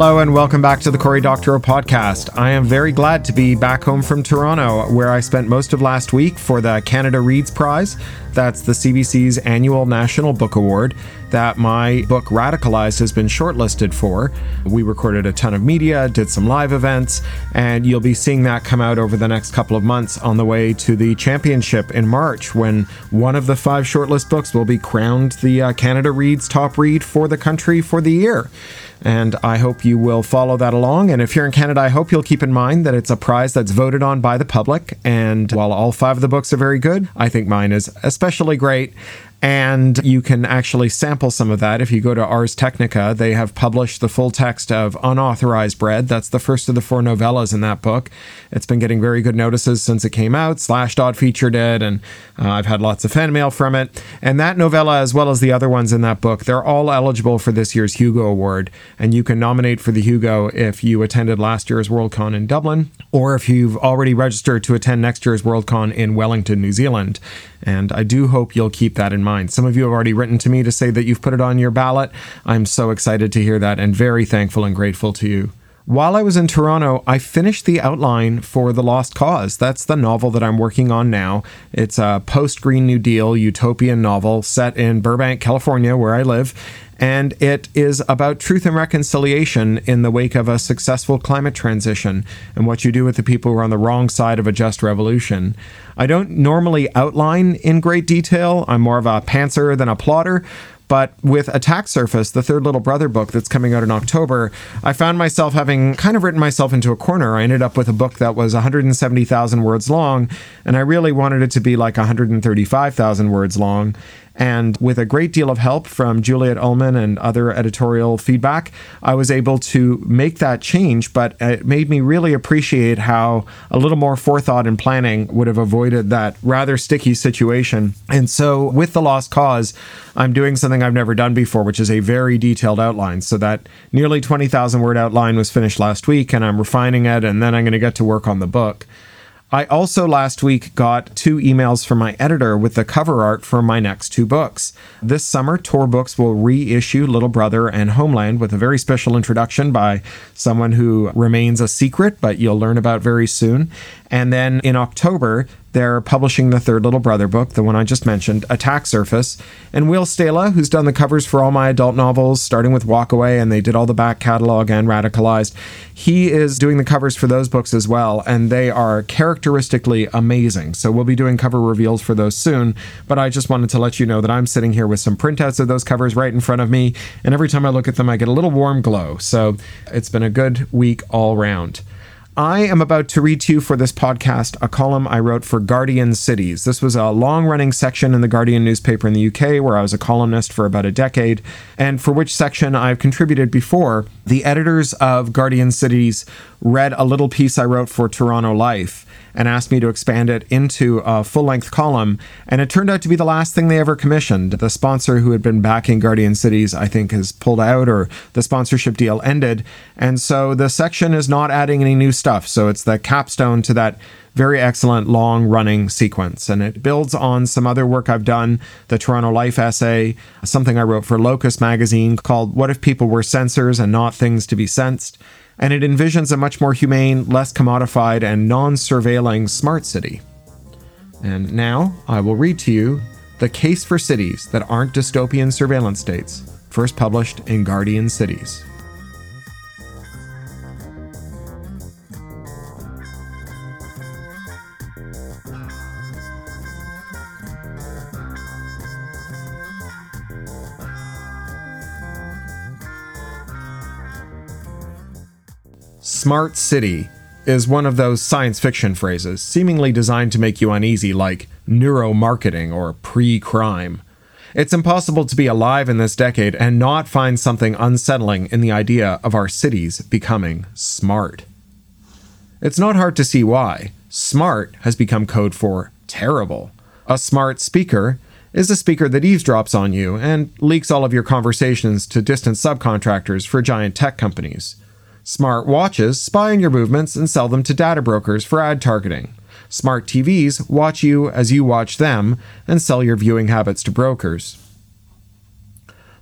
Hello and welcome back to the Cory Doctorow podcast. I am very glad to be back home from Toronto, where I spent most of last week for the Canada Reads Prize. That's the CBC's annual National Book Award that my book Radicalized has been shortlisted for. We recorded a ton of media, did some live events, and you'll be seeing that come out over the next couple of months on the way to the championship in March when one of the five shortlist books will be crowned the uh, Canada Reads top read for the country for the year and I hope you will follow that along. And if you're in Canada, I hope you'll keep in mind that it's a prize that's voted on by the public. And while all five of the books are very good, I think mine is especially great. And you can actually sample some of that. If you go to Ars Technica, they have published the full text of Unauthorized Bread. That's the first of the four novellas in that book. It's been getting very good notices since it came out. Slashdot featured it, and uh, I've had lots of fan mail from it. And that novella, as well as the other ones in that book, they're all eligible for this year's Hugo Award. And you can nominate for the Hugo if you attended last year's Worldcon in Dublin, or if you've already registered to attend next year's Worldcon in Wellington, New Zealand. And I do hope you'll keep that in mind. Some of you have already written to me to say that you've put it on your ballot. I'm so excited to hear that and very thankful and grateful to you. While I was in Toronto, I finished the outline for The Lost Cause. That's the novel that I'm working on now. It's a post Green New Deal utopian novel set in Burbank, California, where I live and it is about truth and reconciliation in the wake of a successful climate transition and what you do with the people who are on the wrong side of a just revolution. I don't normally outline in great detail. I'm more of a pantser than a plotter, but with Attack Surface, the third Little Brother book that's coming out in October, I found myself having kind of written myself into a corner. I ended up with a book that was 170,000 words long, and I really wanted it to be like 135,000 words long. And with a great deal of help from Juliet Ulman and other editorial feedback, I was able to make that change. But it made me really appreciate how a little more forethought and planning would have avoided that rather sticky situation. And so, with The Lost Cause, I'm doing something I've never done before, which is a very detailed outline. So, that nearly 20,000 word outline was finished last week, and I'm refining it, and then I'm going to get to work on the book. I also last week got two emails from my editor with the cover art for my next two books. This summer, Tor Books will reissue Little Brother and Homeland with a very special introduction by someone who remains a secret, but you'll learn about very soon. And then in October, they're publishing the third Little Brother book, the one I just mentioned, Attack Surface. And Will Staehle, who's done the covers for all my adult novels, starting with Walkaway, and they did all the back catalog and Radicalized, he is doing the covers for those books as well, and they are characteristically amazing. So we'll be doing cover reveals for those soon. But I just wanted to let you know that I'm sitting here with some printouts of those covers right in front of me, and every time I look at them, I get a little warm glow. So it's been a good week all round. I am about to read to you for this podcast a column I wrote for Guardian Cities. This was a long running section in the Guardian newspaper in the UK where I was a columnist for about a decade, and for which section I've contributed before. The editors of Guardian Cities read a little piece I wrote for Toronto Life and asked me to expand it into a full length column. And it turned out to be the last thing they ever commissioned. The sponsor who had been backing Guardian Cities, I think, has pulled out or the sponsorship deal ended. And so the section is not adding any new stuff. So it's the capstone to that very excellent long running sequence. And it builds on some other work I've done the Toronto Life essay, something I wrote for Locus magazine called What If People Were Sensors and Not Things to Be Sensed and it envisions a much more humane, less commodified, and non surveilling smart city. And now I will read to you The Case for Cities That Aren't Dystopian Surveillance States, first published in Guardian Cities. Smart city is one of those science fiction phrases, seemingly designed to make you uneasy, like neuromarketing or pre crime. It's impossible to be alive in this decade and not find something unsettling in the idea of our cities becoming smart. It's not hard to see why. Smart has become code for terrible. A smart speaker is a speaker that eavesdrops on you and leaks all of your conversations to distant subcontractors for giant tech companies. Smart watches spy on your movements and sell them to data brokers for ad targeting. Smart TVs watch you as you watch them and sell your viewing habits to brokers.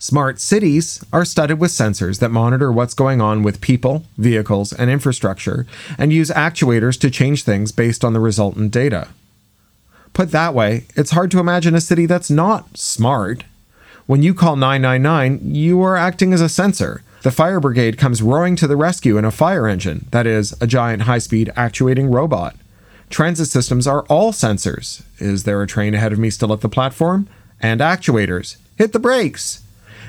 Smart cities are studded with sensors that monitor what's going on with people, vehicles, and infrastructure, and use actuators to change things based on the resultant data. Put that way, it's hard to imagine a city that's not smart. When you call 999, you are acting as a sensor. The fire brigade comes roaring to the rescue in a fire engine, that is, a giant high speed actuating robot. Transit systems are all sensors. Is there a train ahead of me still at the platform? And actuators. Hit the brakes!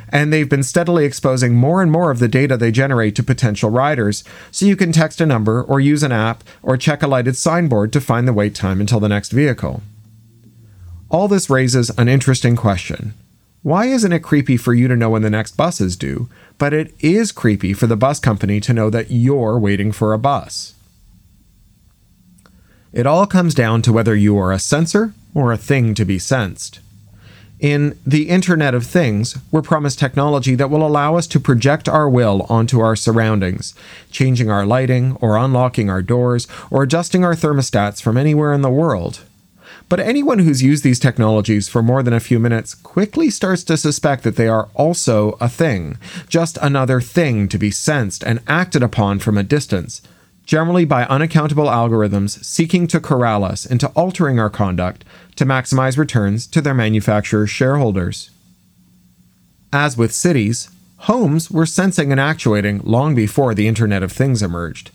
and they've been steadily exposing more and more of the data they generate to potential riders, so you can text a number or use an app or check a lighted signboard to find the wait time until the next vehicle. All this raises an interesting question. Why isn't it creepy for you to know when the next bus is due, but it is creepy for the bus company to know that you're waiting for a bus? It all comes down to whether you are a sensor or a thing to be sensed. In the Internet of Things, we're promised technology that will allow us to project our will onto our surroundings, changing our lighting, or unlocking our doors, or adjusting our thermostats from anywhere in the world. But anyone who's used these technologies for more than a few minutes quickly starts to suspect that they are also a thing, just another thing to be sensed and acted upon from a distance, generally by unaccountable algorithms seeking to corral us into altering our conduct to maximize returns to their manufacturer's shareholders. As with cities, homes were sensing and actuating long before the Internet of Things emerged.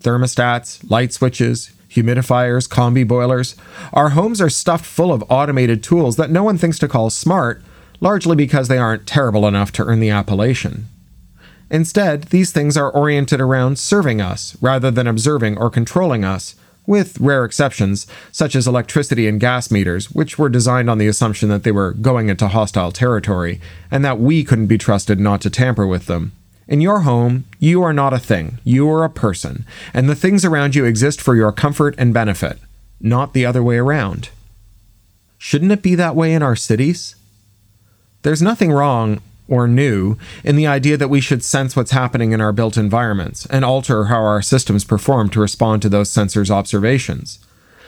Thermostats, light switches, humidifiers, combi boilers, our homes are stuffed full of automated tools that no one thinks to call smart, largely because they aren't terrible enough to earn the appellation. Instead, these things are oriented around serving us rather than observing or controlling us, with rare exceptions, such as electricity and gas meters, which were designed on the assumption that they were going into hostile territory, and that we couldn't be trusted not to tamper with them. In your home, you are not a thing, you are a person, and the things around you exist for your comfort and benefit, not the other way around. Shouldn't it be that way in our cities? There's nothing wrong, or new in the idea that we should sense what's happening in our built environments and alter how our systems perform to respond to those sensors' observations.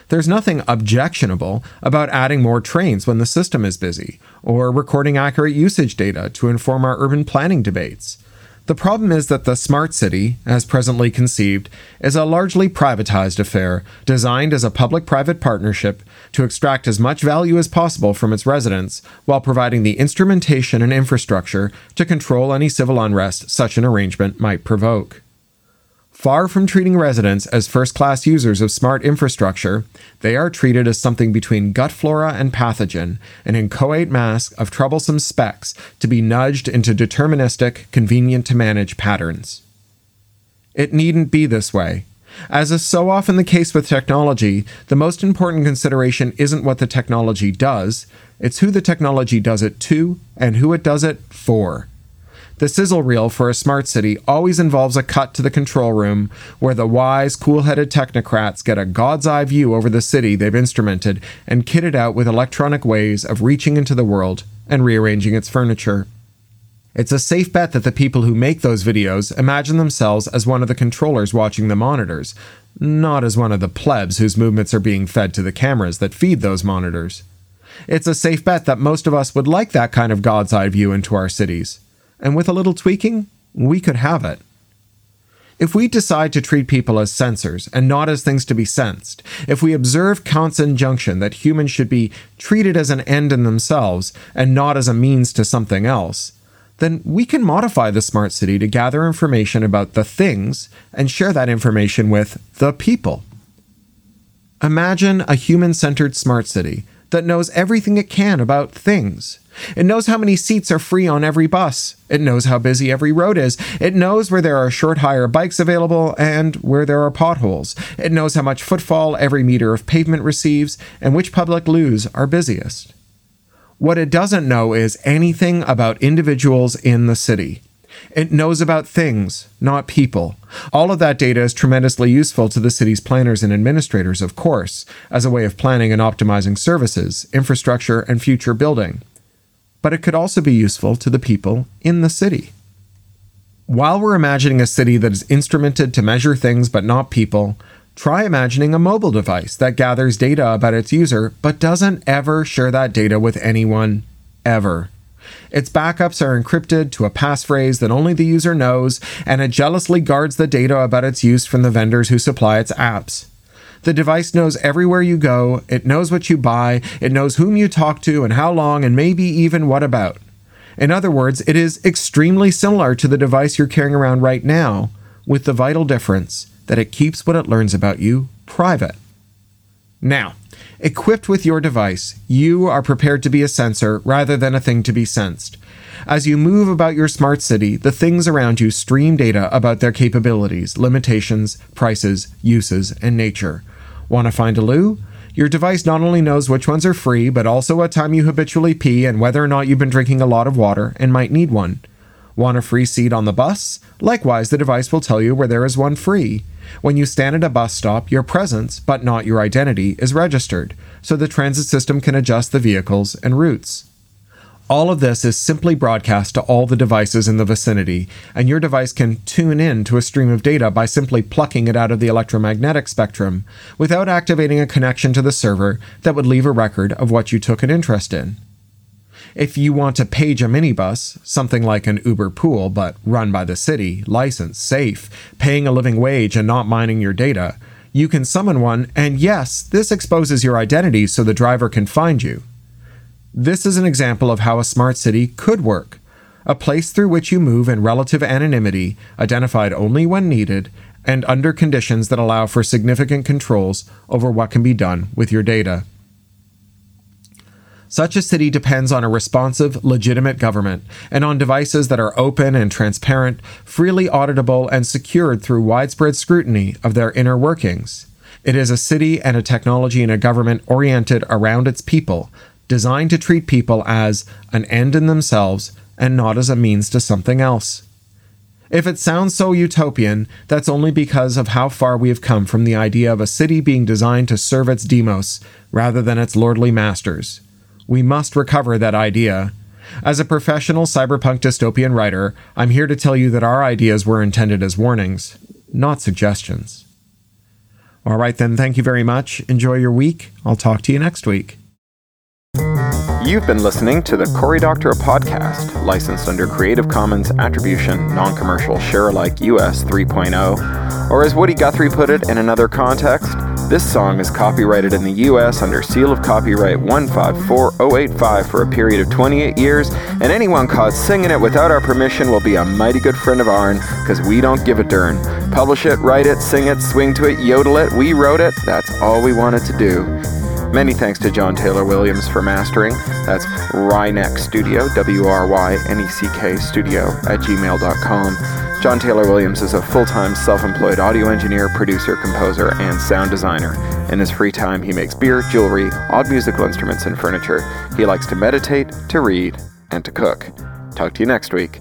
There's nothing objectionable about adding more trains when the system is busy, or recording accurate usage data to inform our urban planning debates. The problem is that the smart city, as presently conceived, is a largely privatized affair designed as a public private partnership to extract as much value as possible from its residents while providing the instrumentation and infrastructure to control any civil unrest such an arrangement might provoke. Far from treating residents as first class users of smart infrastructure, they are treated as something between gut flora and pathogen, an inchoate mass of troublesome specks to be nudged into deterministic, convenient to manage patterns. It needn't be this way. As is so often the case with technology, the most important consideration isn't what the technology does, it's who the technology does it to and who it does it for. The sizzle reel for a smart city always involves a cut to the control room where the wise, cool headed technocrats get a god's eye view over the city they've instrumented and kitted out with electronic ways of reaching into the world and rearranging its furniture. It's a safe bet that the people who make those videos imagine themselves as one of the controllers watching the monitors, not as one of the plebs whose movements are being fed to the cameras that feed those monitors. It's a safe bet that most of us would like that kind of God's eye view into our cities and with a little tweaking, we could have it. If we decide to treat people as sensors and not as things to be sensed, if we observe Kant's injunction that humans should be treated as an end in themselves and not as a means to something else, then we can modify the smart city to gather information about the things and share that information with the people. Imagine a human centered smart city that knows everything it can about things it knows how many seats are free on every bus. It knows how busy every road is. It knows where there are short hire bikes available and where there are potholes. It knows how much footfall every meter of pavement receives and which public loos are busiest. What it doesn't know is anything about individuals in the city. It knows about things, not people. All of that data is tremendously useful to the city's planners and administrators, of course, as a way of planning and optimizing services, infrastructure, and future building but it could also be useful to the people in the city. While we're imagining a city that is instrumented to measure things but not people, try imagining a mobile device that gathers data about its user but doesn't ever share that data with anyone, ever. Its backups are encrypted to a passphrase that only the user knows, and it jealously guards the data about its use from the vendors who supply its apps. The device knows everywhere you go, it knows what you buy, it knows whom you talk to and how long, and maybe even what about. In other words, it is extremely similar to the device you're carrying around right now, with the vital difference that it keeps what it learns about you private. Now, equipped with your device, you are prepared to be a sensor rather than a thing to be sensed. As you move about your smart city, the things around you stream data about their capabilities, limitations, prices, uses, and nature. Want to find a loo? Your device not only knows which ones are free, but also what time you habitually pee and whether or not you've been drinking a lot of water and might need one. Want a free seat on the bus? Likewise, the device will tell you where there is one free. When you stand at a bus stop, your presence, but not your identity, is registered, so the transit system can adjust the vehicles and routes. All of this is simply broadcast to all the devices in the vicinity, and your device can tune in to a stream of data by simply plucking it out of the electromagnetic spectrum without activating a connection to the server that would leave a record of what you took an interest in. If you want to page a minibus, something like an Uber pool but run by the city, licensed, safe, paying a living wage, and not mining your data, you can summon one, and yes, this exposes your identity so the driver can find you. This is an example of how a smart city could work a place through which you move in relative anonymity, identified only when needed, and under conditions that allow for significant controls over what can be done with your data. Such a city depends on a responsive, legitimate government and on devices that are open and transparent, freely auditable, and secured through widespread scrutiny of their inner workings. It is a city and a technology and a government oriented around its people, designed to treat people as an end in themselves and not as a means to something else. If it sounds so utopian, that's only because of how far we have come from the idea of a city being designed to serve its demos rather than its lordly masters. We must recover that idea. As a professional cyberpunk dystopian writer, I'm here to tell you that our ideas were intended as warnings, not suggestions. All right, then, thank you very much. Enjoy your week. I'll talk to you next week. You've been listening to the Cory Doctorow podcast, licensed under Creative Commons Attribution, Non Commercial Share Alike US 3.0. Or as Woody Guthrie put it in another context, this song is copyrighted in the US under seal of copyright 154085 for a period of 28 years, and anyone caught singing it without our permission will be a mighty good friend of ourn, because we don't give a dern. Publish it, write it, sing it, swing to it, yodel it, we wrote it, that's all we wanted to do. Many thanks to John Taylor Williams for mastering. That's Wryneck Studio, W R Y N E C K Studio at gmail.com. John Taylor Williams is a full time self employed audio engineer, producer, composer, and sound designer. In his free time, he makes beer, jewelry, odd musical instruments, and furniture. He likes to meditate, to read, and to cook. Talk to you next week.